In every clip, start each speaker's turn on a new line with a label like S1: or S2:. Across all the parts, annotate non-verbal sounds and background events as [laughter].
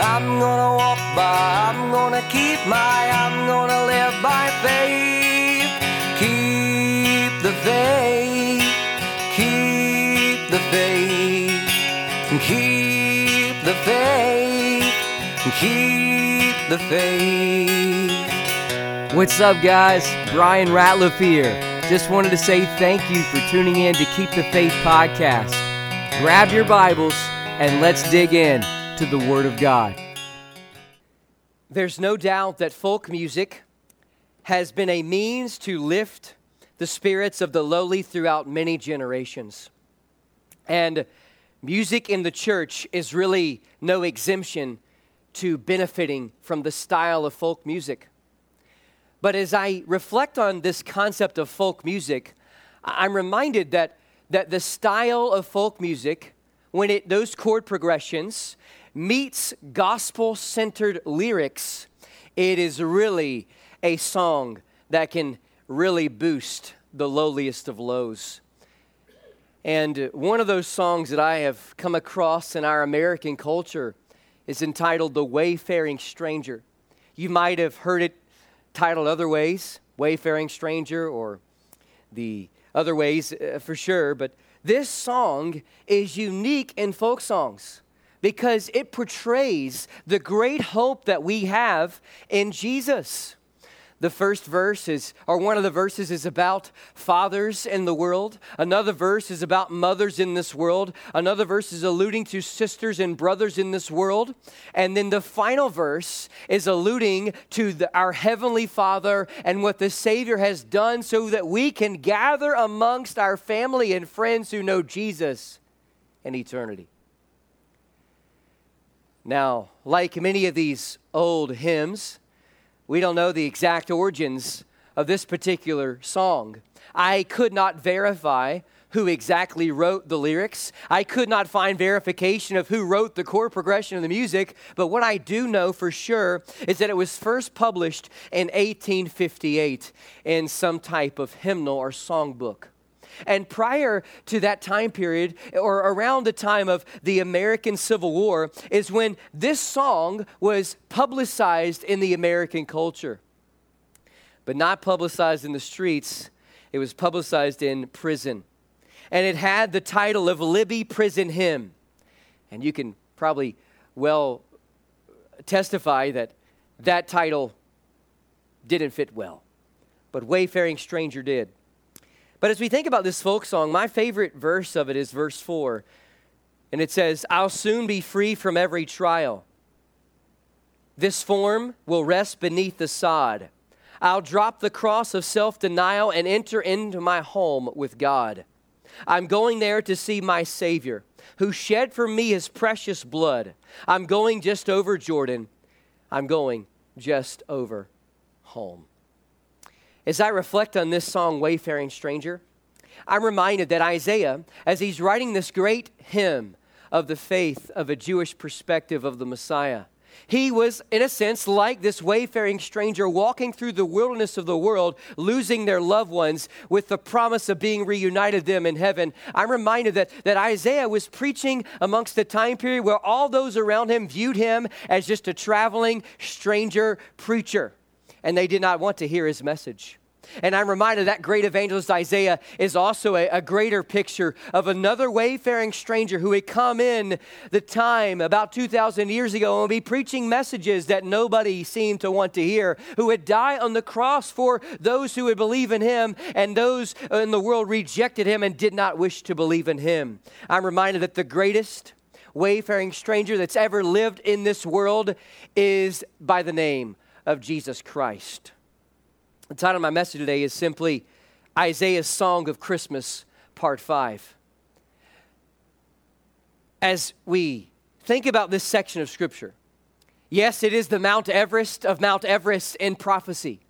S1: I'm gonna walk by, I'm gonna keep my, I'm gonna live by faith. Keep the faith, keep the faith, keep the faith, keep the faith.
S2: What's up, guys? Bryan Ratliff here. Just wanted to say thank you for tuning in to Keep the Faith podcast. Grab your Bibles and let's dig in to the Word of God. There's no doubt that folk music has been a means to lift the spirits of the lowly throughout many generations. And music in the church is really no exemption to benefiting from the style of folk music. But as I reflect on this concept of folk music, I'm reminded that, that the style of folk music, when it those chord progressions meets gospel-centered lyrics, it is really a song that can really boost the lowliest of lows. And one of those songs that I have come across in our American culture is entitled The Wayfaring Stranger. You might have heard it titled other ways, Wayfaring Stranger, or the other ways uh, for sure, but this song is unique in folk songs because it portrays the great hope that we have in Jesus. The first verse is, or one of the verses is about fathers in the world. Another verse is about mothers in this world. Another verse is alluding to sisters and brothers in this world. And then the final verse is alluding to the, our Heavenly Father and what the Savior has done so that we can gather amongst our family and friends who know Jesus in eternity. Now, like many of these old hymns, we don't know the exact origins of this particular song. I could not verify who exactly wrote the lyrics. I could not find verification of who wrote the chord progression of the music, but what I do know for sure is that it was first published in 1858 in some type of hymnal or songbook. And prior to that time period, or around the time of the American Civil War, is when this song was publicized in the American culture. But not publicized in the streets, it was publicized in prison. And it had the title of Libby Prison Hymn. And you can probably well testify that that title didn't fit well. But Wayfaring Stranger did. But as we think about this folk song, my favorite verse of it is verse 4. And it says, I'll soon be free from every trial. This form will rest beneath the sod. I'll drop the cross of self denial and enter into my home with God. I'm going there to see my Savior, who shed for me his precious blood. I'm going just over Jordan. I'm going just over home. As I reflect on this song, Wayfaring Stranger, I'm reminded that Isaiah, as he's writing this great hymn of the faith of a Jewish perspective of the Messiah, he was, in a sense, like this wayfaring stranger walking through the wilderness of the world, losing their loved ones with the promise of being reunited them in heaven. I'm reminded that, that Isaiah was preaching amongst the time period where all those around him viewed him as just a traveling stranger preacher and they did not want to hear his message. And I'm reminded that great evangelist Isaiah is also a, a, greater picture of another wayfaring stranger who had come in the time about 2,000 years ago and would be preaching messages that nobody seemed to want to hear, who would die on the cross for those who would believe in him, and those in the world rejected him and did not wish to believe in him. I'm reminded that the greatest wayfaring stranger that's ever lived in this world is by the name of Jesus Christ. The title of my message today is simply Isaiah's Song of Christmas, Part 5. As we think about this section of Scripture, yes, it is the Mount Everest of Mount Everest in prophecy.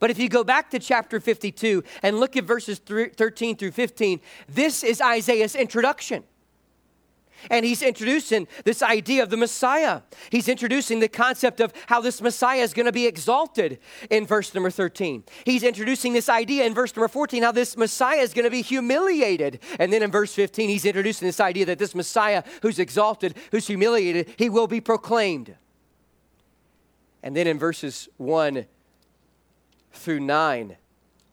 S2: But if you go back to chapter 52 and look at verses 13 through 15, this is Isaiah's introduction. And he's introducing this idea of the Messiah. He's introducing the concept of how this Messiah is going to be exalted in verse number 13. He's introducing this idea in verse number 14 how this Messiah is going to be humiliated. And then in verse 15, he's introducing this idea that this Messiah who's exalted, who's humiliated, he will be proclaimed. And then in verses 1 through 9,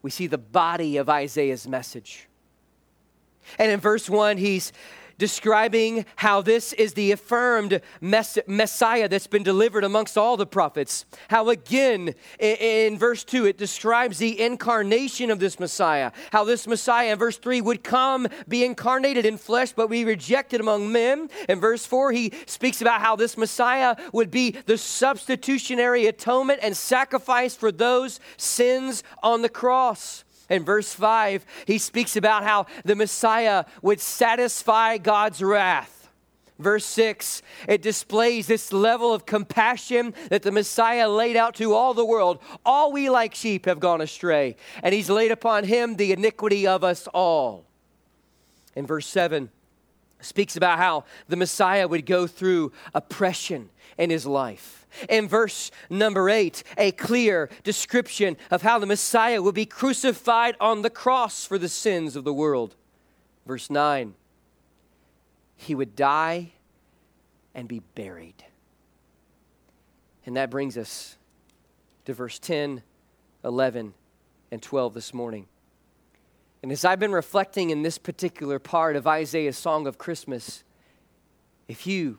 S2: we see the body of Isaiah's message. And in verse 1, he's describing how this is the affirmed mess- Messiah that's been delivered amongst all the prophets. How, again, in, in, verse 2, it describes the incarnation of this Messiah. How this Messiah, in verse 3, would come, be incarnated in flesh, but be rejected among men. In verse 4, he speaks about how this Messiah would be the substitutionary atonement and sacrifice for those sins on the cross. In verse 5, he speaks about how the Messiah would satisfy God's wrath. Verse 6, it displays this level of compassion that the Messiah laid out to all the world. All we like sheep have gone astray, and he's laid upon him the iniquity of us all. In verse 7, speaks about how the Messiah would go through oppression in his life in verse number eight, a clear description of how the Messiah would be crucified on the cross for the sins of the world. Verse nine, he would die and be buried. And that brings us to verse 10, 11, and 12 this morning. And as I've been reflecting in this particular part of Isaiah's song of Christmas, if you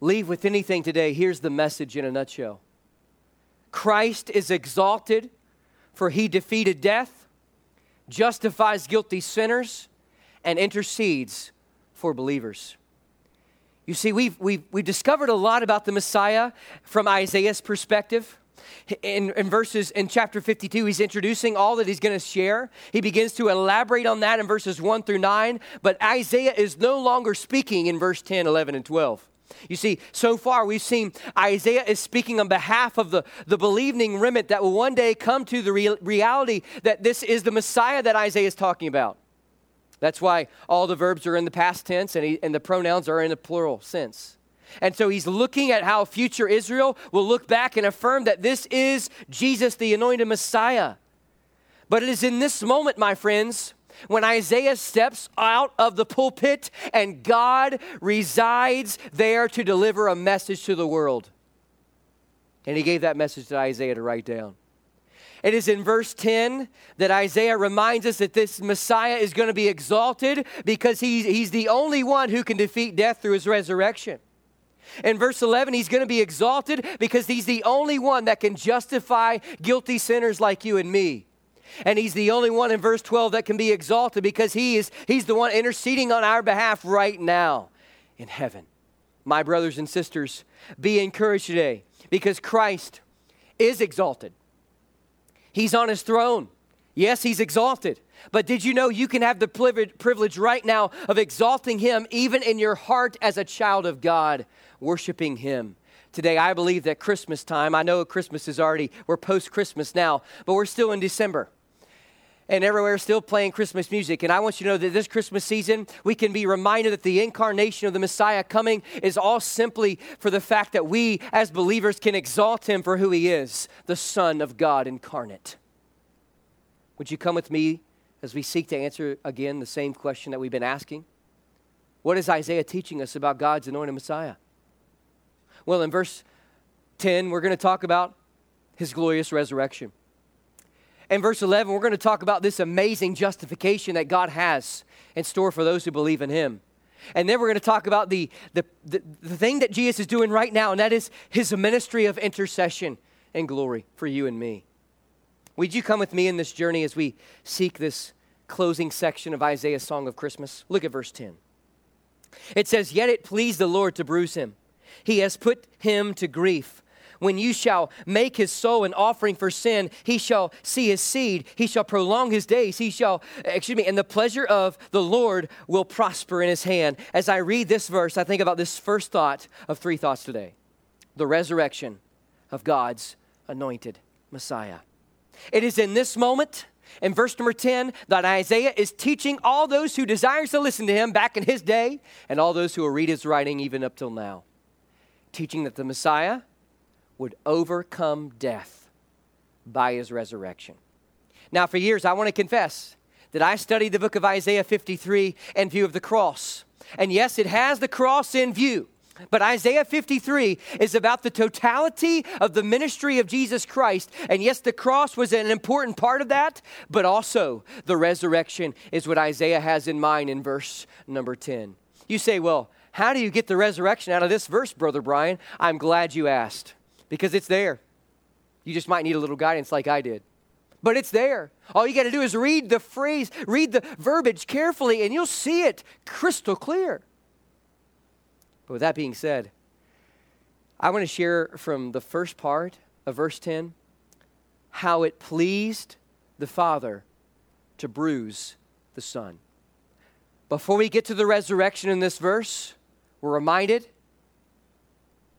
S2: leave with anything today, here's the message in a nutshell Christ is exalted, for he defeated death, justifies guilty sinners, and intercedes for believers. You see, we've, we've, we've discovered a lot about the Messiah from Isaiah's perspective. In, in, verses in chapter 52 he's introducing all that he's going to share he begins to elaborate on that in verses 1 through 9 but isaiah is no longer speaking in verse 10 11 and 12 you see, so far we've seen Isaiah is speaking on behalf of the, the believing remnant that will one day come to the real, reality that this is the Messiah that Isaiah is talking about. That's why all the verbs are in the past tense and, he, and the pronouns are in the plural sense. And so he's looking at how future Israel will look back and affirm that this is Jesus, the anointed Messiah. But it is in this moment, my friends, when Isaiah steps out of the pulpit and God resides there to deliver a message to the world. And he gave that message to Isaiah to write down. It is in verse 10 that Isaiah reminds us that this Messiah is going to be exalted because he's, he's the only one who can defeat death through his resurrection. In verse 11, he's going to be exalted because he's the only one that can justify guilty sinners like you and me. And he's the only one in verse 12 that can be exalted because he is he's the one interceding on our behalf right now in heaven. My brothers and sisters, be encouraged today because Christ is exalted. He's on his throne. Yes, he's exalted. But did you know you can have the privilege right now of exalting him even in your heart as a child of God, worshiping him? Today, I believe that Christmas time, I know Christmas is already, we're post Christmas now, but we're still in December and everywhere still playing Christmas music. And I want you to know that this Christmas season, we can be reminded that the incarnation of the Messiah coming is all simply for the fact that we, as believers, can exalt him for who he is the Son of God incarnate. Would you come with me as we seek to answer again the same question that we've been asking? What is Isaiah teaching us about God's anointed Messiah? Well, in verse 10, we're going to talk about his glorious resurrection. In verse 11, we're going to talk about this amazing justification that God has in store for those who believe in Him. And then we're going to talk about the, the, the, the, thing that Jesus is doing right now, and that is His ministry of intercession and glory for you and me. Would you come with me in this journey as we seek this closing section of Isaiah's Song of Christmas? Look at verse 10. It says, Yet it pleased the Lord to bruise him, He has put him to grief. When you shall make his soul an offering for sin, he shall see his seed, he shall prolong his days, he shall, excuse me, and the pleasure of the Lord will prosper in his hand. As I read this verse, I think about this first thought of three thoughts today the resurrection of God's anointed Messiah. It is in this moment In verse number 10, that Isaiah is teaching all those who desires to listen to him back in his day and all those who will read his writing even up till now. Teaching that the Messiah would overcome death by his resurrection. Now, for years, I want to confess that I studied the book of Isaiah 53 in view of the cross. And yes, it has the cross in view. But Isaiah 53 is about the totality of the ministry of Jesus Christ. And yes, the cross was an important part of that, but also the resurrection is what Isaiah has in mind in verse number 10. You say, well, how do you get the resurrection out of this verse, Brother Bryan? I'm glad you asked because it's there. You just might need a little guidance like I did. But it's there. All you got to do is read the phrase, read the verbiage carefully, and you'll see it crystal clear. But with that being said, I want to share from the first part of verse 10 how it pleased the Father to bruise the Son. Before we get to the resurrection in this verse, we're reminded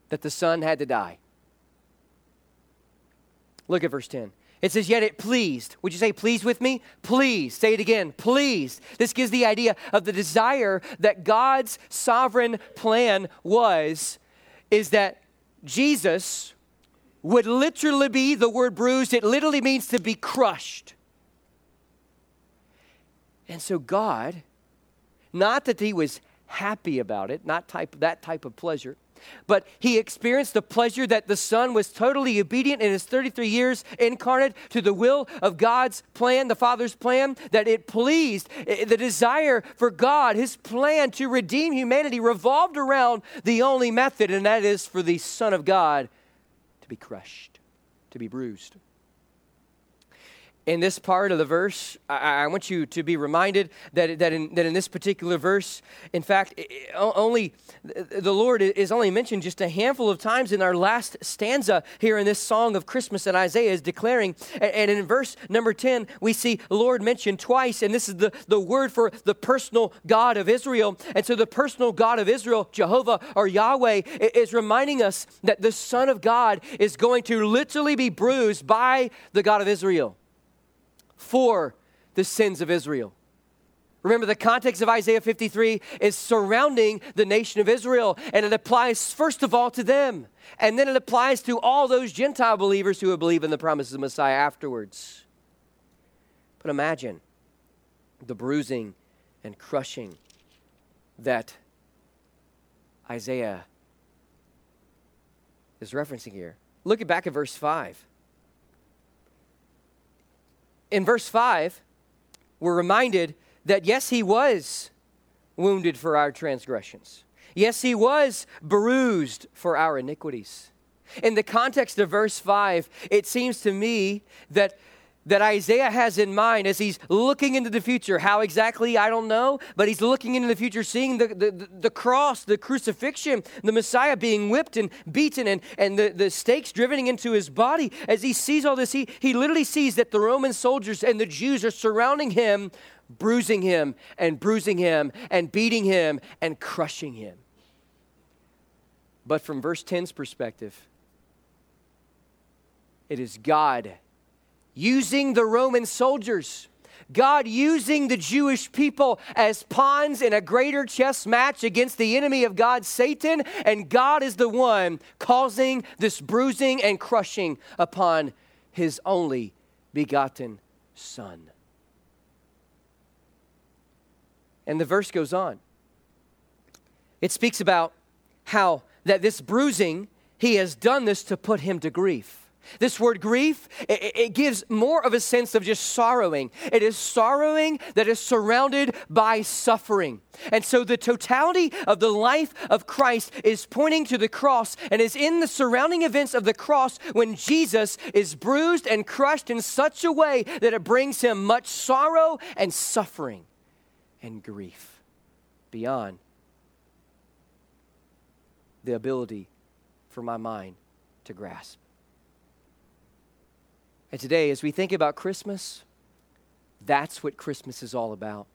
S2: that the Son had to die. Look at verse 10. It says, Yet it pleased. Would you say, pleased with me? Please. Say it again. Pleased. This gives the idea of the desire that God's sovereign plan was, is that Jesus would literally be the word bruised, it literally means to be crushed. And so God, not that he was happy about it, not type, that type of pleasure, but he experienced the pleasure that the Son was totally obedient in his 33 years incarnate to the will of God's plan, the Father's plan, that it pleased. The desire for God, his plan to redeem humanity, revolved around the only method, and that is for the Son of God to be crushed, to be bruised in this part of the verse, I, I, want you to be reminded that, that, in, that in this particular verse, in fact, only the Lord is only mentioned just a handful of times in our last stanza here in this song of Christmas that Isaiah is declaring. And in verse number 10, we see Lord mentioned twice, and this is the, the word for the personal God of Israel. And so the personal God of Israel, Jehovah or Yahweh, is reminding us that the Son of God is going to literally be bruised by the God of Israel for the sins of Israel. Remember, the context of Isaiah 53 is surrounding the nation of Israel, and it applies first of all to them, and then it applies to all those Gentile believers who would believe in the promises of Messiah afterwards. But imagine the bruising and crushing that Isaiah is referencing here. Look back at verse 5 in verse 5, we're reminded that yes, he was wounded for our transgressions. Yes, he was bruised for our iniquities. In the context of verse 5, it seems to me that that Isaiah has in mind as he's looking into the future. How exactly, I don't know, but he's looking into the future, seeing the, the, the cross, the crucifixion, the Messiah being whipped and beaten, and, and the, the stakes driven into his body. As he sees all this, he, he literally sees that the Roman soldiers and the Jews are surrounding him, bruising him, and bruising him, and beating him, and crushing him. But from verse 10's perspective, it is God using the Roman soldiers. God using the Jewish people as pawns in a greater chess match against the enemy of God, Satan, and God is the one causing this bruising and crushing upon his only begotten Son. And the verse goes on. It speaks about how that this bruising, he has done this to put him to grief. This word grief, it, gives more of a sense of just sorrowing. It is sorrowing that is surrounded by suffering. And so the totality of the life of Christ is pointing to the cross and is in the surrounding events of the cross when Jesus is bruised and crushed in such a way that it brings him much sorrow and suffering and grief beyond the ability for my mind to grasp. And today, as we think about Christmas, that's what Christmas is all about.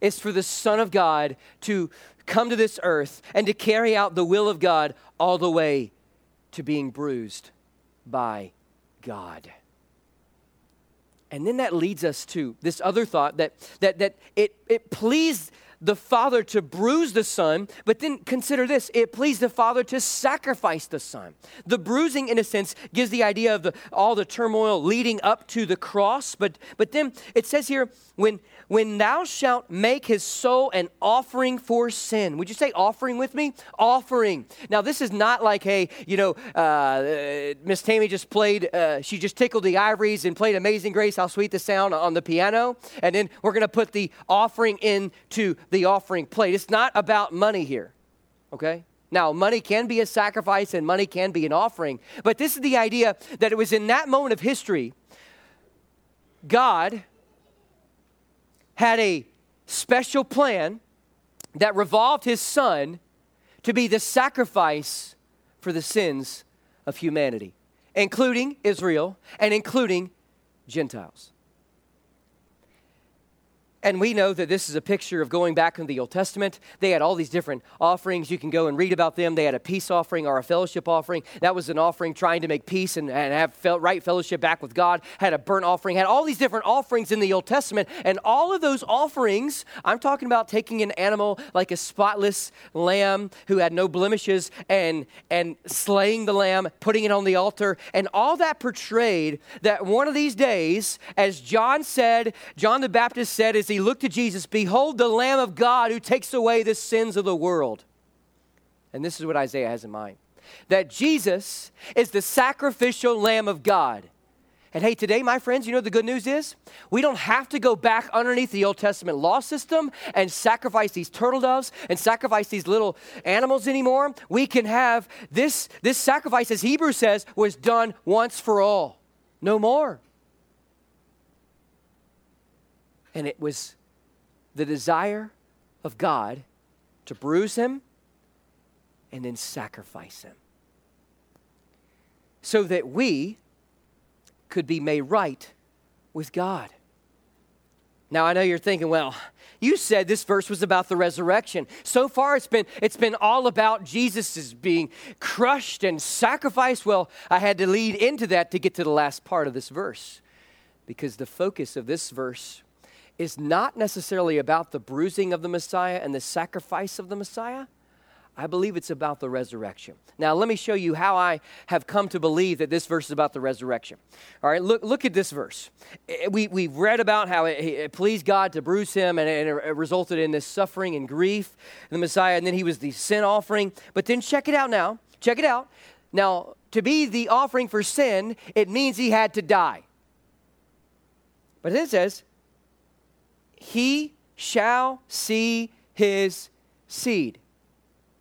S2: It's for the Son of God to come to this earth and to carry out the will of God all the way to being bruised by God. And then that leads us to this other thought that, that, that it, it pleased the father to bruise the son, but then consider this it pleased the father to sacrifice the son. The bruising, in a sense, gives the idea of the, all the turmoil leading up to the cross, but, but then it says here, when, when thou shalt make his soul an offering for sin. Would you say offering with me? Offering. Now, this is not like, hey, you know, uh, Miss Tammy just played, uh, she just tickled the ivories and played Amazing Grace, how sweet the sound on the piano. And then we're going to put the offering into the offering plate. It's not about money here, okay? Now, money can be a sacrifice and money can be an offering, but this is the idea that it was in that moment of history, God had a special plan that revolved his son to be the sacrifice for the sins of humanity, including Israel and including Gentiles. And we know that this is a picture of going back in the Old Testament. They had all these different offerings. You can go and read about them. They had a peace offering or a fellowship offering. That was an offering trying to make peace and, and have fel- right fellowship back with God. Had a burnt offering. Had all these different offerings in the Old Testament. And all of those offerings, I'm talking about taking an animal like a spotless lamb who had no blemishes and, and slaying the lamb, putting it on the altar. And all that portrayed that one of these days, as John said, John the Baptist said, as he he looked to Jesus, Behold the Lamb of God who takes away the sins of the world. And this is what Isaiah has in mind that Jesus is the sacrificial Lamb of God. And hey, today, my friends, you know the good news is? We don't have to go back underneath the Old Testament law system and sacrifice these turtle doves and sacrifice these little animals anymore. We can have this, this sacrifice, as Hebrews says, was done once for all. No more. And it was the desire of God to bruise him and then sacrifice him so that we could be made right with God. Now I know you're thinking, well, you said this verse was about the resurrection. So far it's been it's been all about Jesus being crushed and sacrificed. Well, I had to lead into that to get to the last part of this verse. Because the focus of this verse is not necessarily about the bruising of the Messiah and the sacrifice of the Messiah. I believe it's about the resurrection. Now, let me show you how I have come to believe that this verse is about the resurrection. All right, look, look at this verse. Eh, we, we've read about how it, it pleased God to bruise him, and it, it resulted in this suffering and grief the Messiah, and then he was the sin offering. But then check it out now. Check it out. Now, to be the offering for sin, it means he had to die. But then it says, he shall see his seed.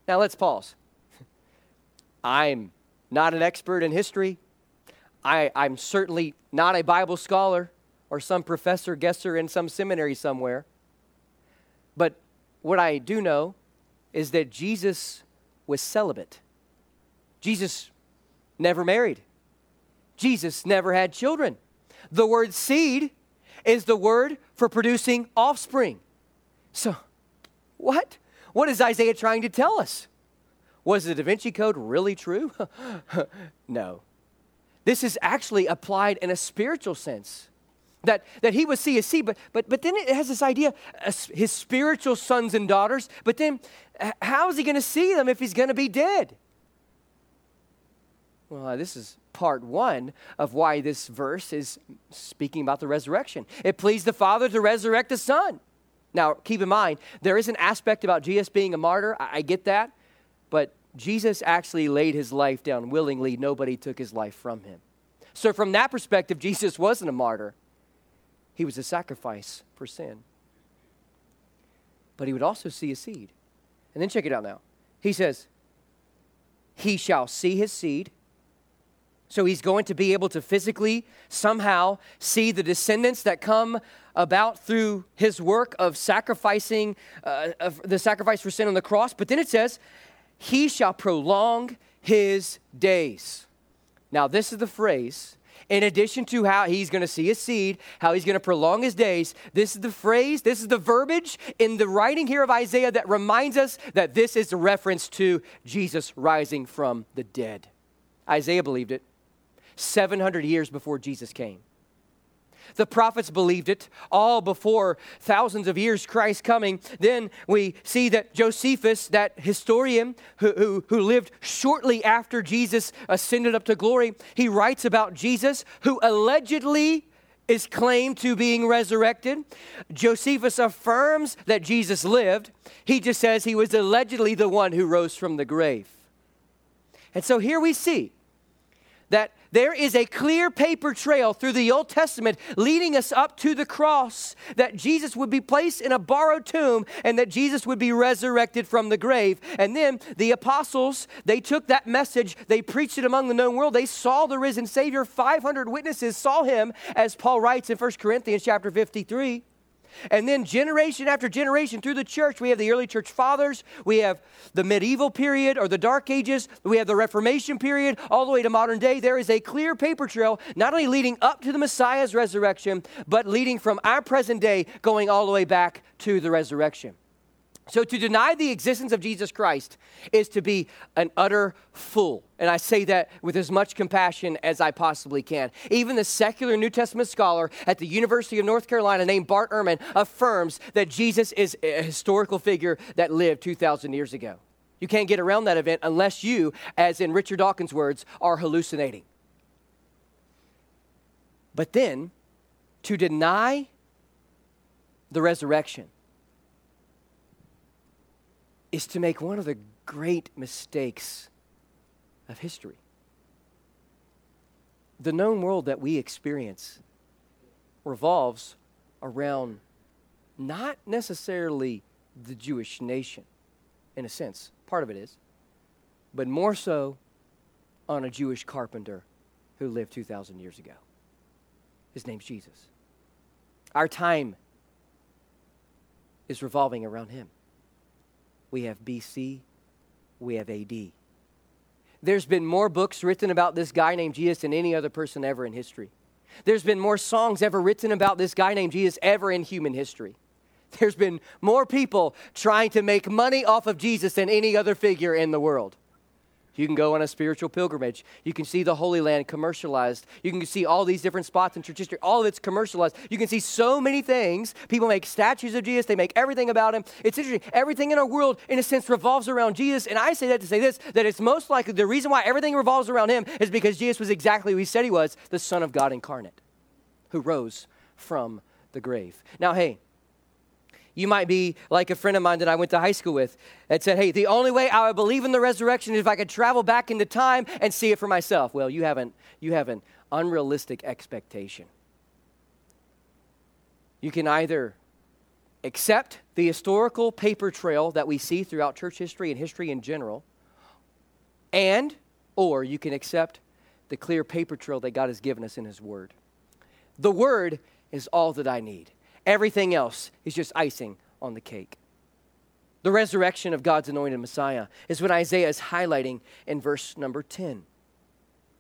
S2: Now let's pause. [laughs] I'm not an expert in history. I, am certainly not a Bible scholar or some professor guesser in some seminary somewhere. But what I do know is that Jesus was celibate. Jesus never married. Jesus never had children. The word seed is the word for producing offspring. So, what? What is Isaiah trying to tell us? Was the Da Vinci Code really true? [laughs] no. This is actually applied in a spiritual sense. That, that he would see a seed, but, but, but then it has this idea, uh, his spiritual sons and daughters, but then how is he going to see them if he's going to be dead? Well, this is part one of why this verse is speaking about the resurrection. It pleased the Father to resurrect the Son. Now, keep in mind, there is an aspect about Jesus being a martyr. I, I get that. But Jesus actually laid his life down willingly. Nobody took his life from him. So, from that perspective, Jesus wasn't a martyr, he was a sacrifice for sin. But he would also see a seed. And then check it out now. He says, He shall see his seed so he's going to be able to physically somehow see the descendants that come about through his work of sacrificing uh, of the sacrifice for sin on the cross. But then it says, he shall prolong his days. Now, this is the phrase. In addition to how he's going to see his seed, how he's going to prolong his days, this is the phrase, this is the verbiage in the writing here of Isaiah that reminds us that this is a reference to Jesus rising from the dead. Isaiah believed it. 700 years before Jesus came. The prophets believed it all before thousands of years Christ coming. Then we see that Josephus, that historian who, who, who lived shortly after Jesus ascended up to glory, he writes about Jesus who allegedly is claimed to being resurrected. Josephus affirms that Jesus lived. He just says he was allegedly the one who rose from the grave. And so here we see that there is a clear paper trail through the Old Testament leading us up to the cross that Jesus would be placed in a borrowed tomb and that Jesus would be resurrected from the grave. And then the apostles, they took that message, they preached it among the known world. They saw the risen Savior. 500 witnesses saw him, as Paul writes in 1 Corinthians chapter 53. And then generation after generation through the church, we have the early church fathers, we have the medieval period or the dark ages, we have the Reformation period, all the way to modern day. There is a clear paper trail, not only leading up to the Messiah's resurrection, but leading from our present day going all the way back to the resurrection. So, to deny the existence of Jesus Christ is to be an utter fool. And I say that with as much compassion as I possibly can. Even the secular New Testament scholar at the University of North Carolina named Bart Ehrman affirms that Jesus is a historical figure that lived 2,000 years ago. You can't get around that event unless you, as in Richard Dawkins' words, are hallucinating. But then, to deny the resurrection is to make one of the great mistakes of history. The known world that we experience revolves around not necessarily the Jewish nation, in a sense, part of it is, but more so on a Jewish carpenter who lived 2,000 years ago. His name's Jesus. Our time is revolving around him we have BC, we have AD. There's been more books written about this guy named Jesus than any other person ever in history. There's been more songs ever written about this guy named Jesus ever in human history. There's been more people trying to make money off of Jesus than any other figure in the world. You can go on a spiritual pilgrimage. You can see the Holy Land commercialized. You can see all these different spots in church history. All of it's commercialized. You can see so many things. People make statues of Jesus, they make everything about him. It's interesting. Everything in our world, in a sense, revolves around Jesus. And I say that to say this that it's most likely the reason why everything revolves around him is because Jesus was exactly who he said he was the Son of God incarnate who rose from the grave. Now, hey, you might be like a friend of mine that I went to high school with that said, Hey, the only way I would believe in the resurrection is if I could travel back into time and see it for myself. Well, you haven't, you have an unrealistic expectation. You can either accept the historical paper trail that we see throughout church history and history in general, and or you can accept the clear paper trail that God has given us in His Word. The Word is all that I need. Everything else is just icing on the cake. The resurrection of God's anointed Messiah is what Isaiah is highlighting in verse number 10.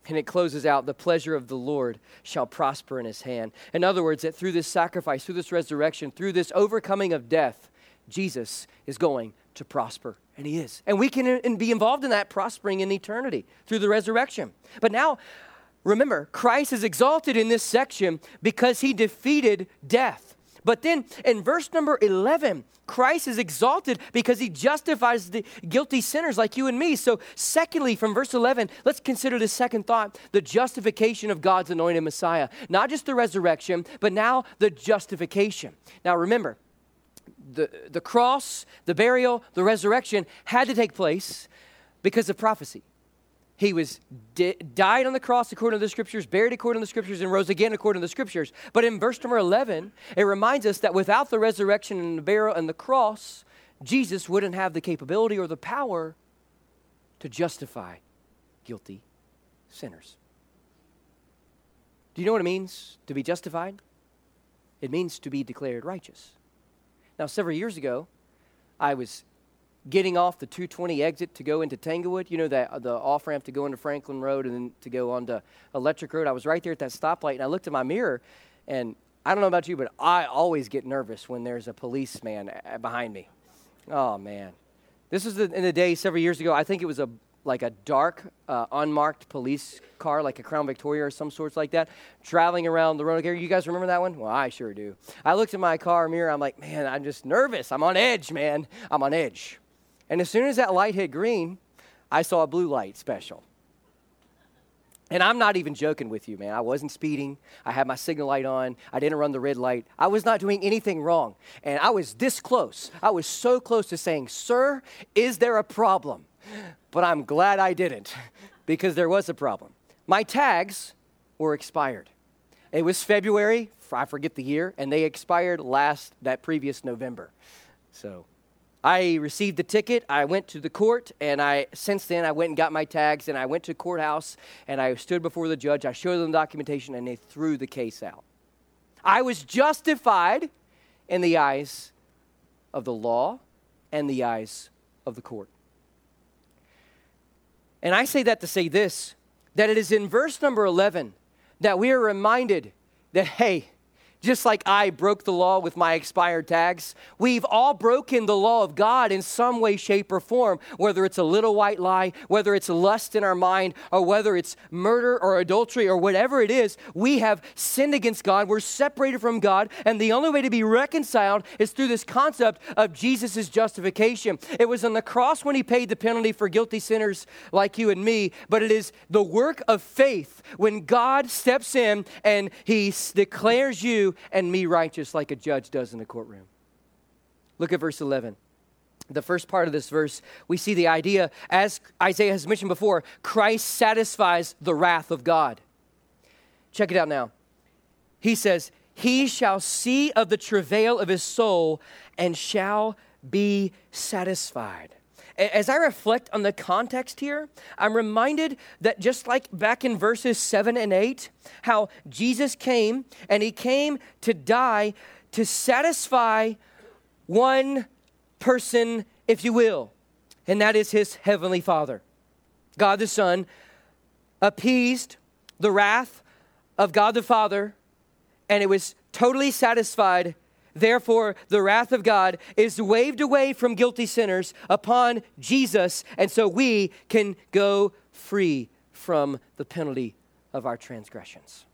S2: And it closes out, the pleasure of the Lord shall prosper in his hand. In other words, that through this sacrifice, through this resurrection, through this overcoming of death, Jesus is going to prosper. And he is. And we can be involved in that prospering in eternity through the resurrection. But now, remember, Christ is exalted in this section because he defeated death. But then in verse number 11, Christ is exalted because he justifies the guilty sinners like you and me. So, secondly, from verse 11, let's consider the second thought the justification of God's anointed Messiah. Not just the resurrection, but now the justification. Now, remember, the, the cross, the burial, the resurrection had to take place because of prophecy. He was di- died on the cross according to the scriptures, buried according to the scriptures, and rose again according to the scriptures. But in verse number 11, it reminds us that without the resurrection and the burial and the cross, Jesus wouldn't have the capability or the power to justify guilty sinners. Do you know what it means to be justified? It means to be declared righteous. Now, several years ago, I was getting off the 220 exit to go into Tanglewood, you know, that, the off ramp to go into Franklin Road and then to go onto Electric Road. I was right there at that stoplight and I looked in my mirror and I don't know about you, but I always get nervous when there's a policeman behind me. Oh, man. This was in the day several years ago. I think it was a like a dark, uh, unmarked police car, like a Crown Victoria or some sorts like that, traveling around the Roanoke area. You guys remember that one? Well, I sure do. I looked in my car mirror. I'm like, man, I'm just nervous. I'm on edge, man. I'm on edge. And as soon as that light hit green, I saw a blue light special. And I'm not even joking with you, man. I wasn't speeding. I had my signal light on. I didn't run the red light. I was not doing anything wrong. And I was this close. I was so close to saying, Sir, is there a problem? But I'm glad I didn't [laughs] because there was a problem. My tags were expired. It was February, I forget the year, and they expired last, that previous November. So I received the ticket. I went to the court, and I since then I went and got my tags, and I went to the courthouse, and I stood before the judge. I showed them the documentation, and they threw the case out. I was justified in the eyes of the law and the eyes of the court. And I say that to say this that it is in verse number 11 that we are reminded that, hey, just like I broke the law with my expired tags, we've all broken the law of God in some way, shape, or form, whether it's a little white lie, whether it's lust in our mind, or whether it's murder or adultery or whatever it is. We have sinned against God. We're separated from God. And the only way to be reconciled is through this concept of Jesus' justification. It was on the cross when he paid the penalty for guilty sinners like you and me, but it is the work of faith when God steps in and he declares you and me righteous like a judge does in a courtroom. Look at verse 11. The first part of this verse, we see the idea, as Isaiah has mentioned before, Christ satisfies the wrath of God. Check it out now. He says, He shall see of the travail of his soul and shall be satisfied. As I reflect on the context here, I'm reminded that just like back in verses 7 and 8, how Jesus came and he came to die to satisfy one person, if you will, and that is his heavenly Father. God the Son appeased the wrath of God the Father, and it was totally satisfied Therefore, the wrath of God is waved away from guilty sinners upon Jesus, and so we can go free from the penalty of our transgressions.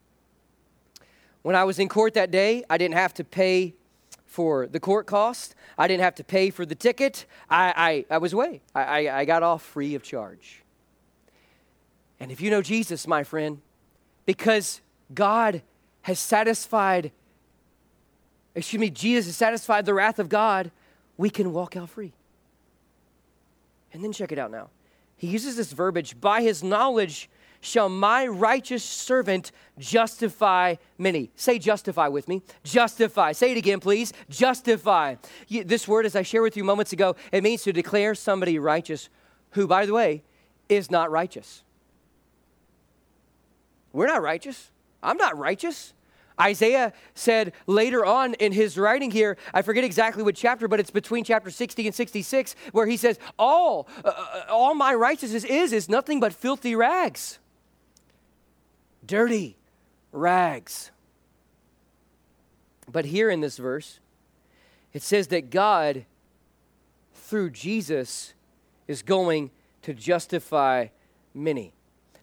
S2: When I was in court that day, I didn't have to pay for the court cost. I didn't have to pay for the ticket. I, I, I was away. I, I, I got off free of charge. And if you know Jesus, my friend, because God has satisfied excuse me, Jesus has satisfied the wrath of God, we can walk out free. And then check it out now. He uses this verbiage by his knowledge shall my righteous servant justify many. Say justify with me. Justify. Say it again, please. Justify. This word, as I shared with you moments ago, it means to declare somebody righteous who, by the way, is not righteous. We're not righteous. I'm not righteous. Isaiah said later on in his writing here, I forget exactly what chapter, but it's between chapter 60 and 66, where he says, All, uh, uh, all my righteousness is, is nothing but filthy rags. Dirty rags. But here in this verse, it says that God, through Jesus, is going to justify many.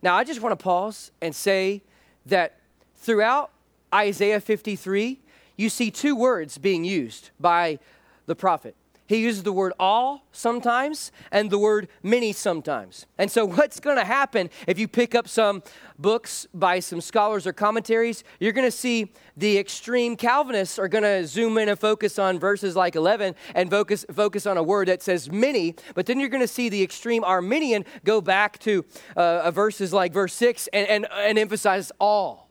S2: Now, I just want to pause and say that throughout Isaiah 53, you see two words being used by the prophet. He uses the word all sometimes and the word many sometimes. And so, [laughs] what's going to happen if you pick up some books by some scholars or commentaries? You're going to see the extreme Calvinists are going to zoom in and focus on verses like 11 and focus, focus on a word that says many. But then you're going to see the extreme Arminian go back to uh, verses like verse 6 and, and, and emphasize all.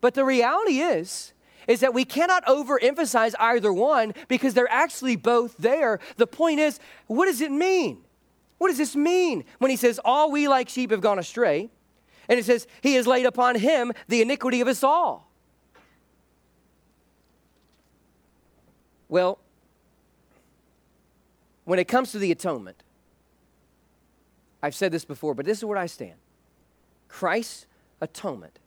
S2: But the reality is, is that we cannot overemphasize either one because they're actually both there. The point is, what does it mean? What does this mean when he says, All we like sheep have gone astray? And it says, He has laid upon him the iniquity of us all. Well, when it comes to the atonement, I've said this before, but this is where I stand. Christ's atonement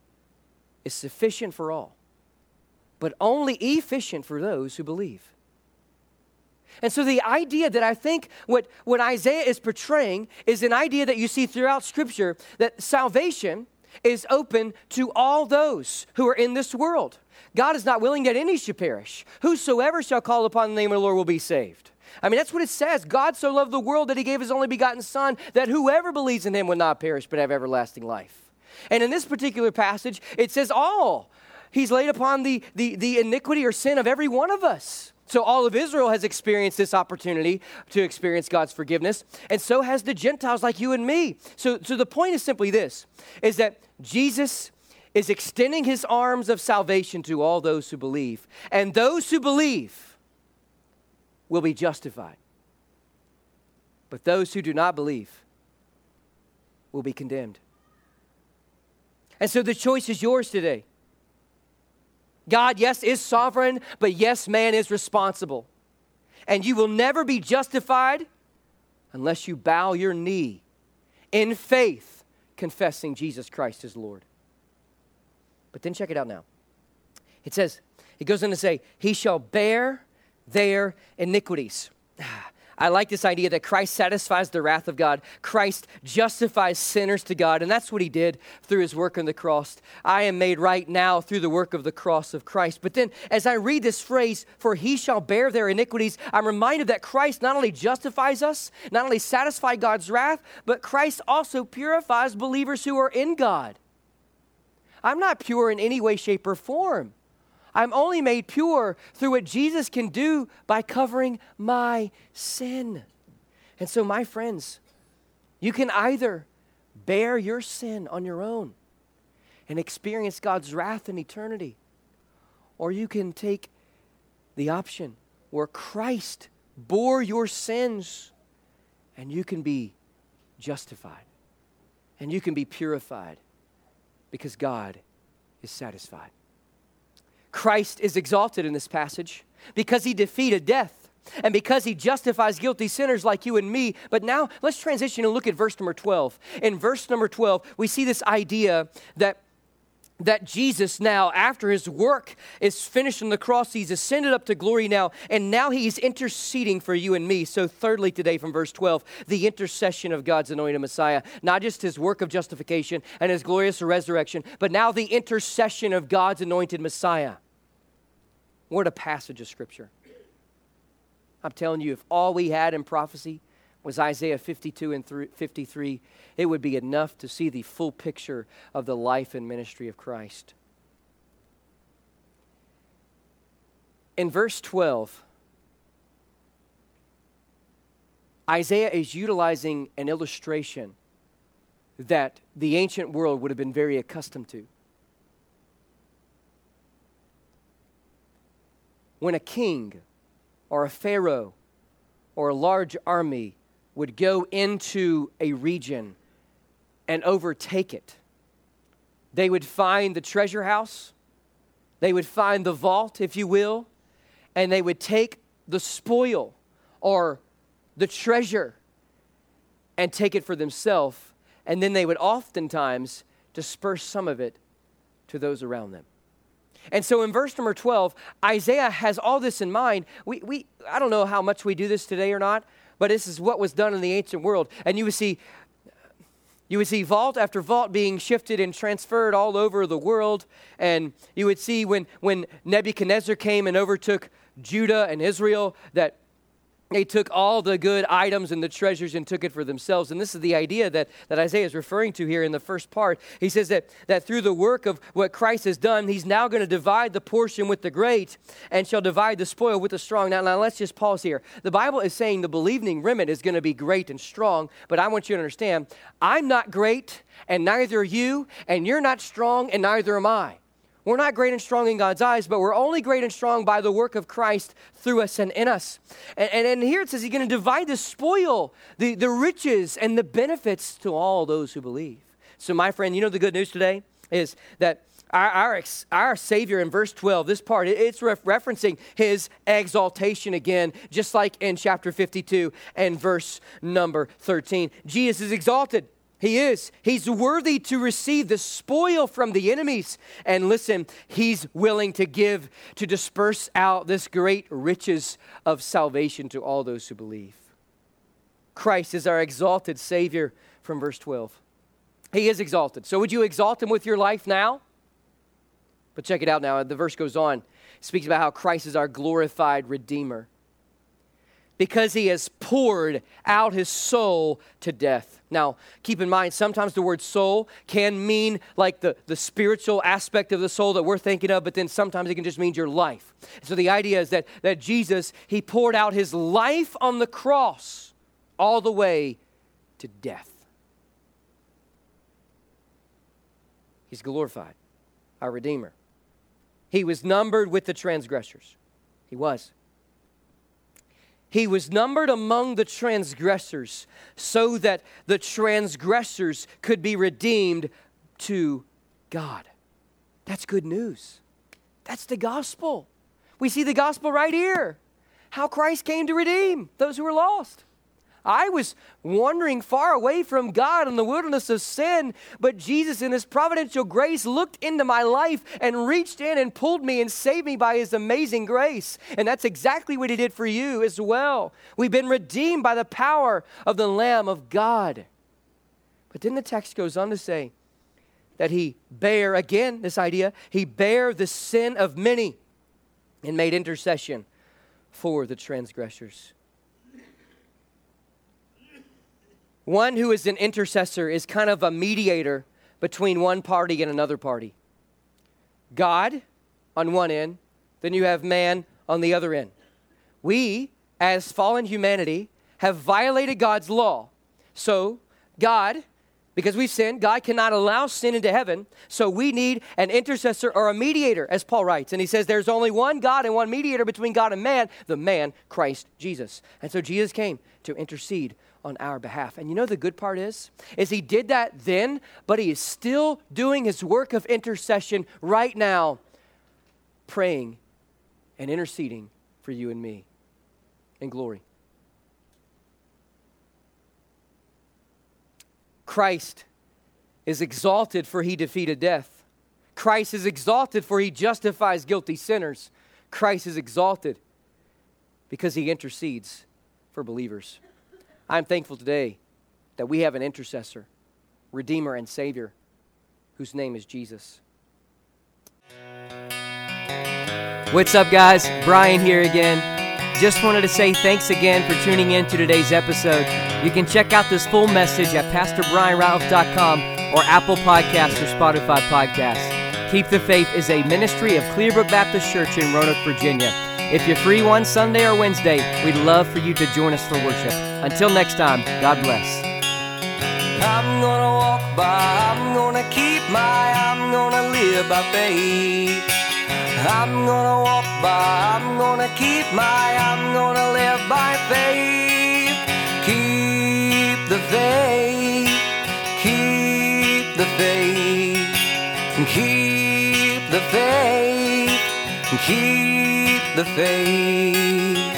S2: is sufficient for all, but only efficient for those who believe. And so the idea that I think what, what Isaiah is portraying is an idea that you see throughout Scripture that salvation is open to all those who are in this world. God is not willing that any should perish. Whosoever shall call upon the name of the Lord will be saved. I mean, that's what it says. God so loved the world that he gave his only begotten Son, that whoever believes in him would not perish but have everlasting life. And in this particular passage, it says all. He's laid upon the, the, the iniquity or sin of every one of us. So all of Israel has experienced this opportunity to experience God's forgiveness, and so has the Gentiles like you and me. So, so the point is simply this is that Jesus is extending his arms of salvation to all those who believe. And those who believe will be justified. But those who do not believe will be condemned. And so the choice is yours today. God, yes, is sovereign, but yes, man is responsible. And you will never be justified unless you bow your knee in faith, confessing Jesus Christ as Lord. But then check it out now. It says, it goes on to say, He shall bear their iniquities. [sighs] Ah, I like this idea that Christ satisfies the wrath of God. Christ justifies sinners to God, and that's what he did through his work on the cross. I am made right now through the work of the cross of Christ. But then, as I read this phrase, for he shall bear their iniquities, I'm reminded that Christ not only justifies us, not only satisfies God's wrath, but Christ also purifies believers who are in God. I'm not pure in any way, shape, or form. I'm only made pure through what Jesus can do by covering my sin. And so, my friends, you can either bear your sin on your own and experience God's wrath in eternity, or you can take the option where Christ bore your sins and you can be justified and you can be purified because God is satisfied. Christ is exalted in this passage because he defeated death and because he justifies guilty sinners like you and me. But now let's transition and look at verse number 12. In verse number 12, we see this idea that that Jesus now, after his work is finished on the cross, he's ascended up to glory now, and now he's interceding for you and me. So, thirdly, today from verse 12, the intercession of God's anointed Messiah, not just his work of justification and his glorious resurrection, but now the intercession of God's anointed Messiah. What a passage of Scripture. I'm telling you, if all we had in prophecy was Isaiah 52 and 53, it would be enough to see the full picture of the life and ministry of Christ. In verse 12, Isaiah is utilizing an illustration that the ancient world would have been very accustomed to. When a king or a pharaoh or a large army would go into a region and overtake it. They would find the treasure house, they would find the vault, if you will, and they would take the spoil or the treasure and take it for themselves, and then they would oftentimes disperse some of it to those around them. And so in verse number 12, Isaiah has all this in mind. We, we, I don't know how much we do this today or not, but this is what was done in the ancient world. And you would see you would see vault after vault being shifted and transferred all over the world. And you would see when, when Nebuchadnezzar came and overtook Judah and Israel that they took all the good items and the treasures and took it for themselves. And this is the idea that, that Isaiah is referring to here in the first part. He says that, that through the work of what Christ has done, he's now going to divide the portion with the great and shall divide the spoil with the strong. Now, now let's just pause here. The Bible is saying the believing remnant is going to be great and strong, but I want you to understand I'm not great, and neither are you, and you're not strong, and neither am I. We're not great and strong in God's eyes, but we're only great and strong by the work of Christ through us and in us. And, and, and here it says he's going to divide the spoil, the, the riches, and the benefits to all those who believe. So, my friend, you know the good news today is that our, our, our Savior in verse 12, this part, it's ref- referencing his exaltation again, just like in chapter 52 and verse number 13. Jesus is exalted. He is. He's worthy to receive the spoil from the enemies. And listen, he's willing to give, to disperse out this great riches of salvation to all those who believe. Christ is our exalted Savior from verse 12. He is exalted. So would you exalt him with your life now? But check it out now. The verse goes on, it speaks about how Christ is our glorified Redeemer because he has poured out his soul to death. Now, keep in mind, sometimes the word soul can mean like the, the spiritual aspect of the soul that we're thinking of, but then sometimes it can just mean your life. So the idea is that, that Jesus, he poured out his life on the cross all the way to death. He's glorified, our Redeemer. He was numbered with the transgressors. He was. He was numbered among the transgressors so that the transgressors could be redeemed to God. That's good news. That's the gospel. We see the gospel right here how Christ came to redeem those who were lost. I was wandering far away from God in the wilderness of sin, but Jesus, in His providential grace, looked into my life and reached in and pulled me and saved me by His amazing grace. And that's exactly what He did for you as well. We've been redeemed by the power of the Lamb of God. But then the text goes on to say that He bare, again, this idea, He bare the sin of many and made intercession for the transgressors. One who is an intercessor is kind of a mediator between one party and another party. God on one end, then you have man on the other end. We, as fallen humanity, have violated God's law. So, God, because we've sinned, God cannot allow sin into heaven. So, we need an intercessor or a mediator, as Paul writes. And he says, There's only one God and one mediator between God and man, the man, Christ Jesus. And so, Jesus came to intercede on our behalf. And you know the good part is is he did that then, but he is still doing his work of intercession right now praying and interceding for you and me in glory. Christ is exalted for he defeated death. Christ is exalted for he justifies guilty sinners. Christ is exalted because he intercedes for believers. I'm thankful today that we have an intercessor, Redeemer, and Savior whose name is Jesus. What's up, guys? Bryan here again. Just wanted to say thanks again for tuning in to today's episode. You can check out this full message at PastorBryanRatliff.com or Apple Podcasts or Spotify Podcasts. Keep the Faith is a ministry of Clearbrook Baptist Church in Roanoke, Virginia. If you're free one Sunday or Wednesday, we'd love for you to join us for worship. Until next time, God bless.
S1: I'm gonna walk by, I'm gonna keep my, I'm gonna live by faith. I'm gonna walk by, I'm gonna keep my, I'm gonna live by faith. Keep the faith, keep the faith, keep the faith, keep the face.